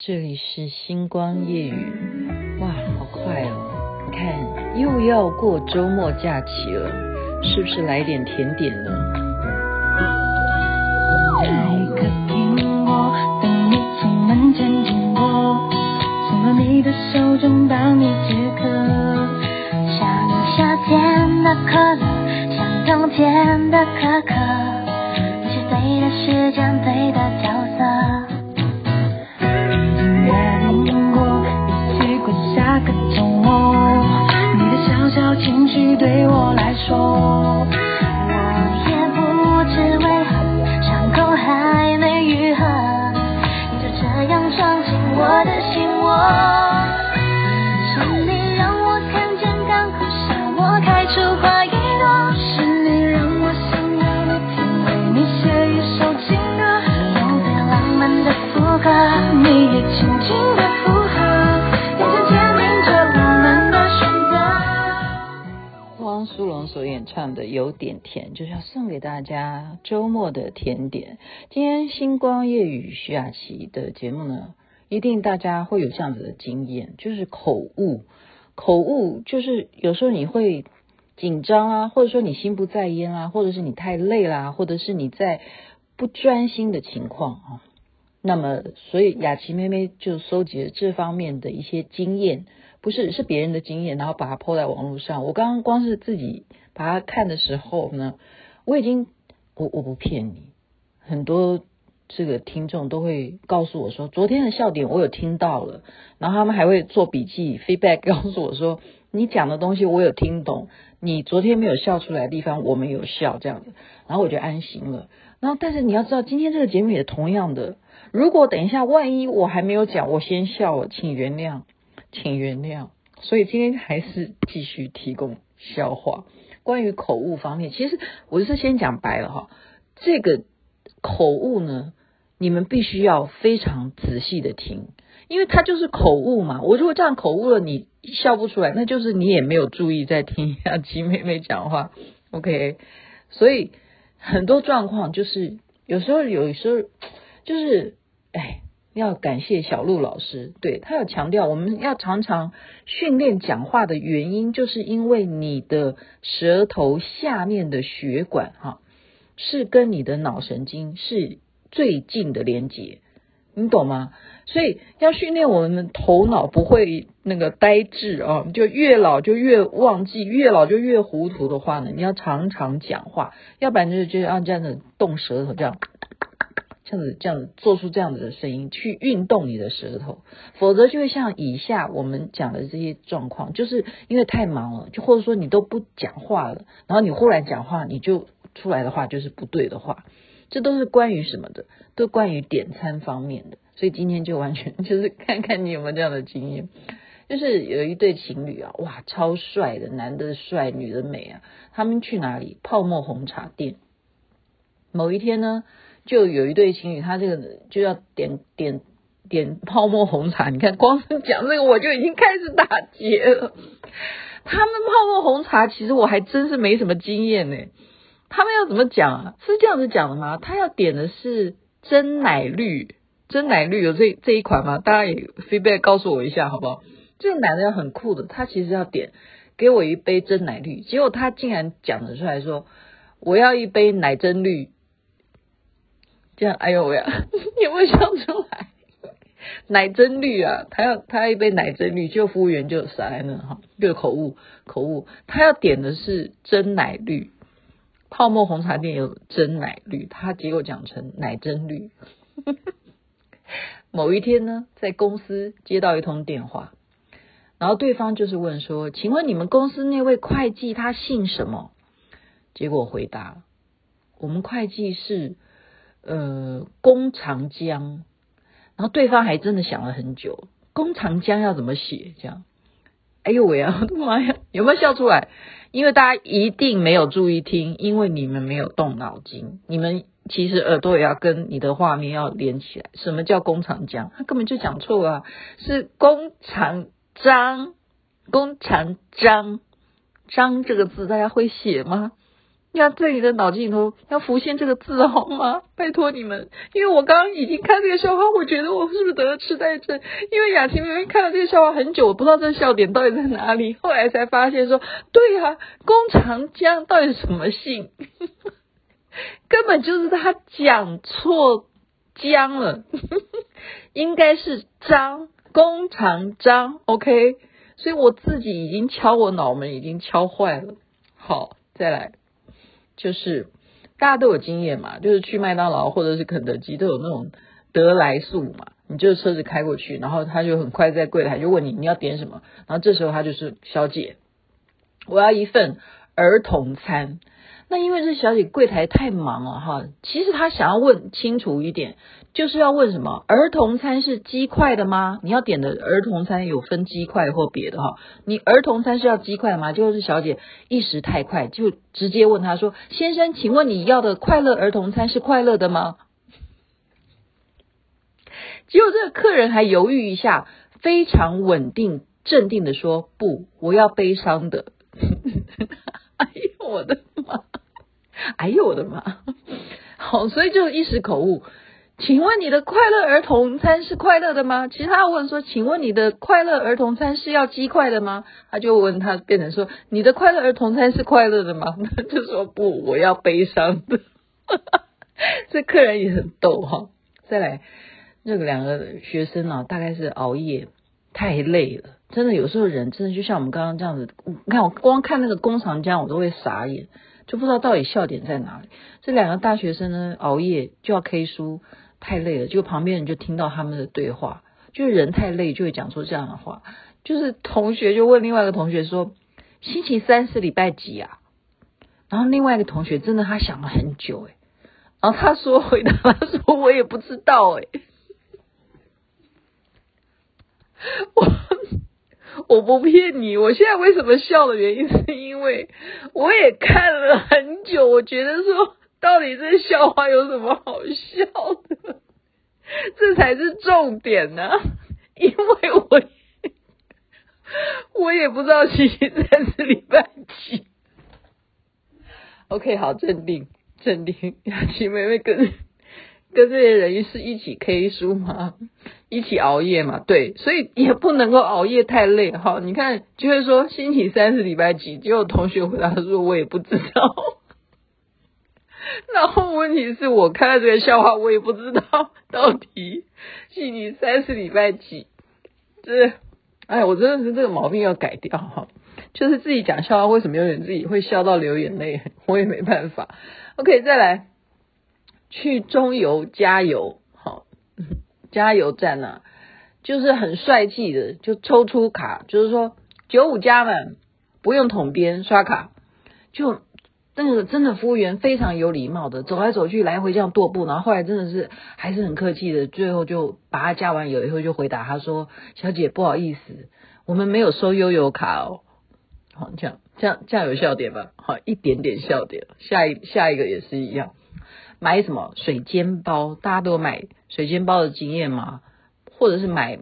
这里是星光夜语，哇，好快哦！你看，又要过周末假期了，是不是来点甜点呢？在客厅，我等你从门前经过，送到你的手中，帮你解渴。像夏天的可乐，像冬天的可可，你是对的时间，对唱的有点甜，就是要送给大家周末的甜点。今天星光夜雨徐雅琪的节目呢，一定大家会有这样子的经验，就是口误。口误就是有时候你会紧张啊，或者说你心不在焉啊，或者是你太累啦，或者是你在不专心的情况啊。那么，所以雅琪妹妹就收集了这方面的一些经验，不是是别人的经验，然后把它抛在网络上。我刚刚光是自己。把它看的时候呢，我已经我我不骗你，很多这个听众都会告诉我说，昨天的笑点我有听到了，然后他们还会做笔记 feedback 告诉我说，你讲的东西我有听懂，你昨天没有笑出来的地方我们有笑这样子，然后我就安心了。然后但是你要知道，今天这个节目也同样的，如果等一下万一我还没有讲，我先笑了，请原谅，请原谅。所以今天还是继续提供笑话。关于口误方面，其实我是先讲白了哈，这个口误呢，你们必须要非常仔细的听，因为它就是口误嘛。我如果这样口误了，你笑不出来，那就是你也没有注意在听雅琪妹妹讲话。OK，所以很多状况就是有时候，有时候就是哎。要感谢小鹿老师，对，他有强调，我们要常常训练讲话的原因，就是因为你的舌头下面的血管哈，是跟你的脑神经是最近的连接，你懂吗？所以要训练我们的头脑不会那个呆滞啊，就越老就越忘记，越老就越糊涂的话呢，你要常常讲话，要不然就就要这样子动舌头这样。这样子，这样做出这样子的声音，去运动你的舌头，否则就会像以下我们讲的这些状况，就是因为太忙了，就或者说你都不讲话了，然后你忽然讲话，你就出来的话就是不对的话，这都是关于什么的？都关于点餐方面的。所以今天就完全就是看看你有没有这样的经验，就是有一对情侣啊，哇，超帅的，男的帅，女的美啊，他们去哪里？泡沫红茶店。某一天呢，就有一对情侣，他这个就要点点点泡沫红茶。你看，光是讲这个我就已经开始打结了。他们泡沫红茶其实我还真是没什么经验呢。他们要怎么讲啊？是这样子讲的吗？他要点的是真奶绿，真奶绿有这这一款吗？大家也 feedback 告诉我一下好不好？这个男的要很酷的，他其实要点给我一杯真奶绿，结果他竟然讲得出来说，我要一杯奶珍绿。这样，哎呦喂呀，有没有笑出来？奶真绿啊，他要他要一杯奶真绿，就服务员就傻在那哈，就口误口误，他要点的是真奶绿，泡沫红茶店有真奶绿，他结果讲成奶真绿。某一天呢，在公司接到一通电话，然后对方就是问说：“请问你们公司那位会计他姓什么？”结果回答：“我们会计是。”呃，弓长江，然后对方还真的想了很久，弓长江要怎么写？这样，哎呦喂啊，我 的妈呀，有没有笑出来？因为大家一定没有注意听，因为你们没有动脑筋，你们其实耳朵也要跟你的画面要连起来。什么叫弓长江？他根本就讲错了，是弓长张，弓长张，张这个字大家会写吗？要在你的脑筋里头要浮现这个字好吗？拜托你们，因为我刚刚已经看这个笑话，我觉得我是不是得了痴呆症？因为雅琪妹妹看了这个笑话很久，我不知道这个笑点到底在哪里，后来才发现说，对呀、啊，弓长江到底是什么姓？根本就是他讲错江了，应该是张，弓长张，OK。所以我自己已经敲我脑门，已经敲坏了。好，再来。就是大家都有经验嘛，就是去麦当劳或者是肯德基都有那种得来速嘛，你就车子开过去，然后他就很快在柜台就问你你要点什么，然后这时候他就是小姐，我要一份儿童餐。那因为这小姐柜台太忙了哈，其实她想要问清楚一点，就是要问什么？儿童餐是鸡块的吗？你要点的儿童餐有分鸡块或别的哈？你儿童餐是要鸡块吗？就是小姐一时太快，就直接问他说：“先生，请问你要的快乐儿童餐是快乐的吗？”结果这个客人还犹豫一下，非常稳定镇定的说：“不，我要悲伤的。”哎呦我的妈！哎呦我的妈！好，所以就一时口误。请问你的快乐儿童餐是快乐的吗？其实他问说，请问你的快乐儿童餐是要鸡块的吗？他就问他变成说，你的快乐儿童餐是快乐的吗？他就说不，我要悲伤的。这客人也很逗哈。再来，那个两个学生啊，大概是熬夜太累了，真的有时候人真的就像我们刚刚这样子，你看我光看那个弓长江，我都会傻眼。就不知道到底笑点在哪里。这两个大学生呢，熬夜就要 K 书，太累了。就旁边人就听到他们的对话，就是人太累就会讲出这样的话。就是同学就问另外一个同学说：“星期三是礼拜几啊？”然后另外一个同学真的他想了很久，诶，然后他说回答他说：“我也不知道，诶。”我。我不骗你，我现在为什么笑的原因，是因为我也看了很久，我觉得说到底这笑话有什么好笑的？这才是重点呢、因为我我也不知道星期三是礼拜几。OK，好，镇定，镇定，雅琪妹妹跟。跟这些人是一起 K 书吗？一起熬夜嘛？对，所以也不能够熬夜太累哈。你看，就会说星期三是礼拜几？结果同学回答说：“ 我也不知道。”然后问题是我看了这个笑话，我也不知道到底星期三是礼拜几。这，哎，我真的是这个毛病要改掉哈。就是自己讲笑话，为什么有点自己会笑到流眼泪？我也没办法。OK，再来。去中油加油，好，加油站呢、啊，就是很帅气的，就抽出卡，就是说九五加满，不用统编刷卡，就那个真的服务员非常有礼貌的走来走去，来回这样踱步，然后后来真的是还是很客气的，最后就把他加完油以后就回答他说：“小姐不好意思，我们没有收悠游卡哦。”好，这样这样这样有笑点吧？好，一点点笑点。下一下一个也是一样。买什么水煎包？大家都有买水煎包的经验吗？或者是买？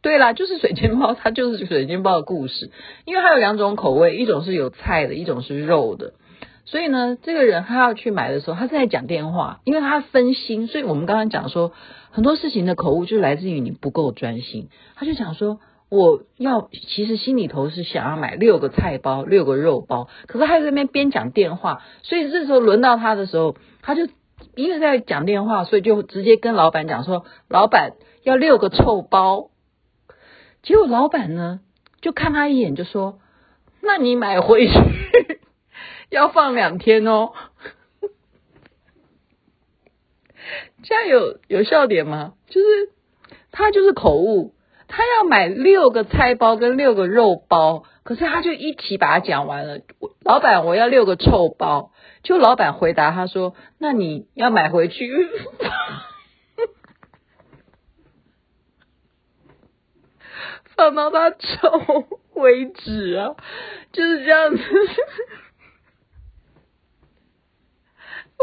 对啦，就是水煎包，它就是水煎包的故事。因为它有两种口味，一种是有菜的，一种是肉的。所以呢，这个人他要去买的时候，他在讲电话，因为他分心。所以我们刚刚讲说，很多事情的口误就来自于你不够专心。他就讲说，我要其实心里头是想要买六个菜包、六个肉包，可是他在那边边讲电话，所以这时候轮到他的时候，他就。因为在讲电话，所以就直接跟老板讲说：“老板要六个臭包。”结果老板呢就看他一眼，就说：“那你买回去 要放两天哦。”这样有有笑点吗？就是他就是口误，他要买六个菜包跟六个肉包，可是他就一起把它讲完了。老板，我要六个臭包。就老板回答他说：“那你要买回去，放到他臭为止啊！”就是这样子。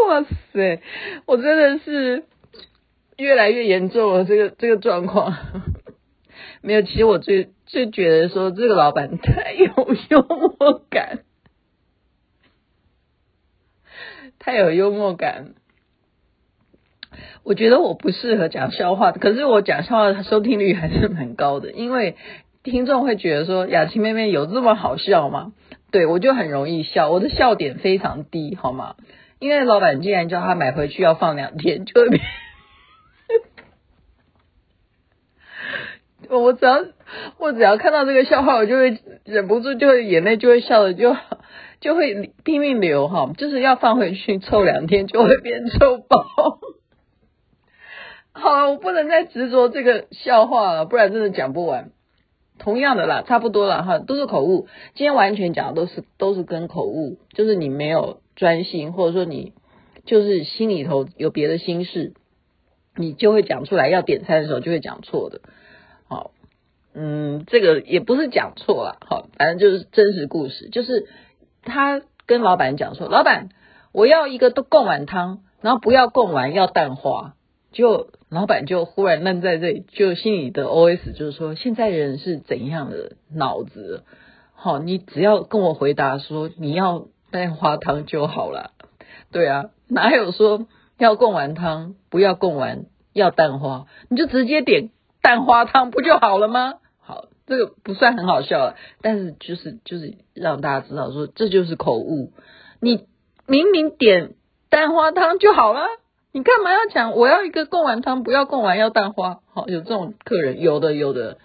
哇塞，我真的是越来越严重了，这个这个状况。没有，其实我最最觉得说这个老板太有幽默感。太有幽默感。我觉得我不适合讲笑话，可是我讲笑话收听率还是蛮高的，因为听众会觉得说雅琪妹妹有这么好笑吗？对，我就很容易笑，我的笑点非常低，好吗？因为老板既然叫他买回去要放两天，就。我只要我只要看到这个笑话，我就会忍不住就会眼泪就会笑的就就会拼命流哈，就是要放回去凑两天就会变臭包。好了，我不能再执着这个笑话了，不然真的讲不完。同样的啦，差不多了哈，都是口误。今天完全讲的都是都是跟口误，就是你没有专心，或者说你就是心里头有别的心事，你就会讲出来。要点餐的时候就会讲错的。嗯，这个也不是讲错了，好，反正就是真实故事。就是他跟老板讲说：“老板，我要一个都贡丸汤，然后不要贡丸，要蛋花。”就老板就忽然愣在这里，就心里的 OS 就是说，现在人是怎样的脑子？好，你只要跟我回答说你要蛋花汤就好了。对啊，哪有说要贡丸汤不要贡丸要蛋花？你就直接点蛋花汤不就好了吗？这个不算很好笑，但是就是就是让大家知道说这就是口误。你明明点蛋花汤就好了。你干嘛要讲？我要一个贡丸汤，不要贡丸，要蛋花。好，有这种客人，有的有的。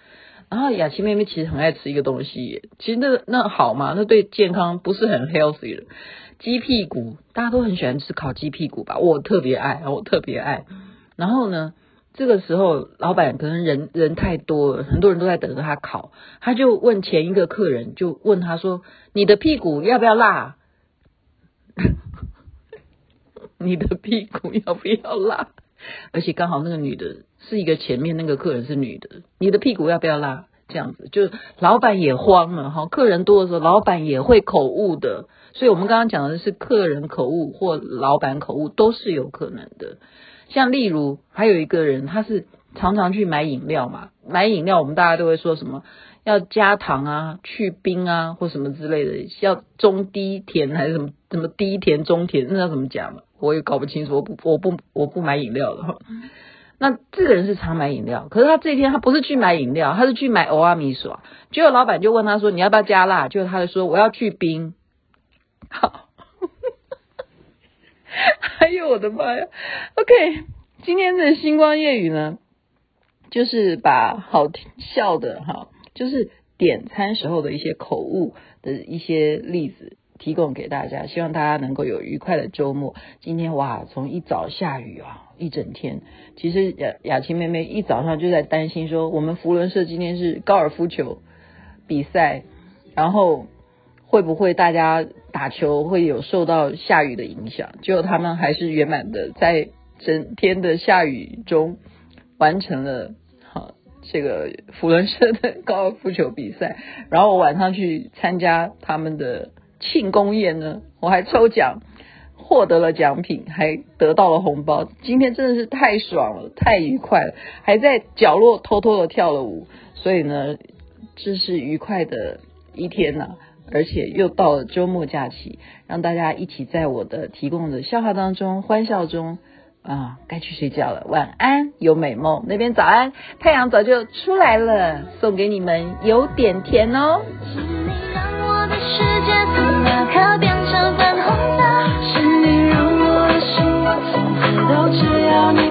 然后雅琪妹妹其实很爱吃一个东西，其实那那好吗？那对健康不是很 healthy 的。鸡屁股，大家都很喜欢吃烤鸡屁股吧？我特别爱，我特别爱。然后呢，这个时候老板可能人人太多了，很多人都在等着他烤，他就问前一个客人，就问他说：“你的屁股要不要辣？” 你的屁股要不要辣？而且刚好那个女的是一个前面那个客人是女的，你的屁股要不要辣？这样子就老板也慌了哈，客人多的时候老板也会口误的，所以我们刚刚讲的是客人口误或老板口误都是有可能的。像例如还有一个人，他是常常去买饮料嘛，买饮料我们大家都会说什么？要加糖啊，去冰啊，或什么之类的，要中低甜还是什么什么低甜中甜，那要怎么讲嘛？我也搞不清楚，我不我不我不买饮料的哈。那这个人是常买饮料，可是他这一天他不是去买饮料，他是去买欧阿米索。结果老板就问他说：“你要不要加辣？”结果他就说：“我要去冰。”好，哎 我的妈呀！OK，今天的星光夜语呢，就是把好听笑的哈。就是点餐时候的一些口误的一些例子提供给大家，希望大家能够有愉快的周末。今天哇，从一早下雨啊，一整天。其实雅雅琪妹妹一早上就在担心说，我们福伦社今天是高尔夫球比赛，然后会不会大家打球会有受到下雨的影响？结果他们还是圆满的在整天的下雨中完成了。这个扶轮社的高尔夫球比赛，然后我晚上去参加他们的庆功宴呢，我还抽奖，获得了奖品，还得到了红包。今天真的是太爽了，太愉快了，还在角落偷偷的跳了舞。所以呢，这是愉快的一天呐、而且又到了周末假期，让大家一起在我的提供的笑话当中欢笑中。啊，该去睡觉了，晚安，有美梦。那边早安，太阳早就出来了，送给你们有点甜哦。是你让我的世界从那刻变成粉红色，是你让我的生活从此都只要你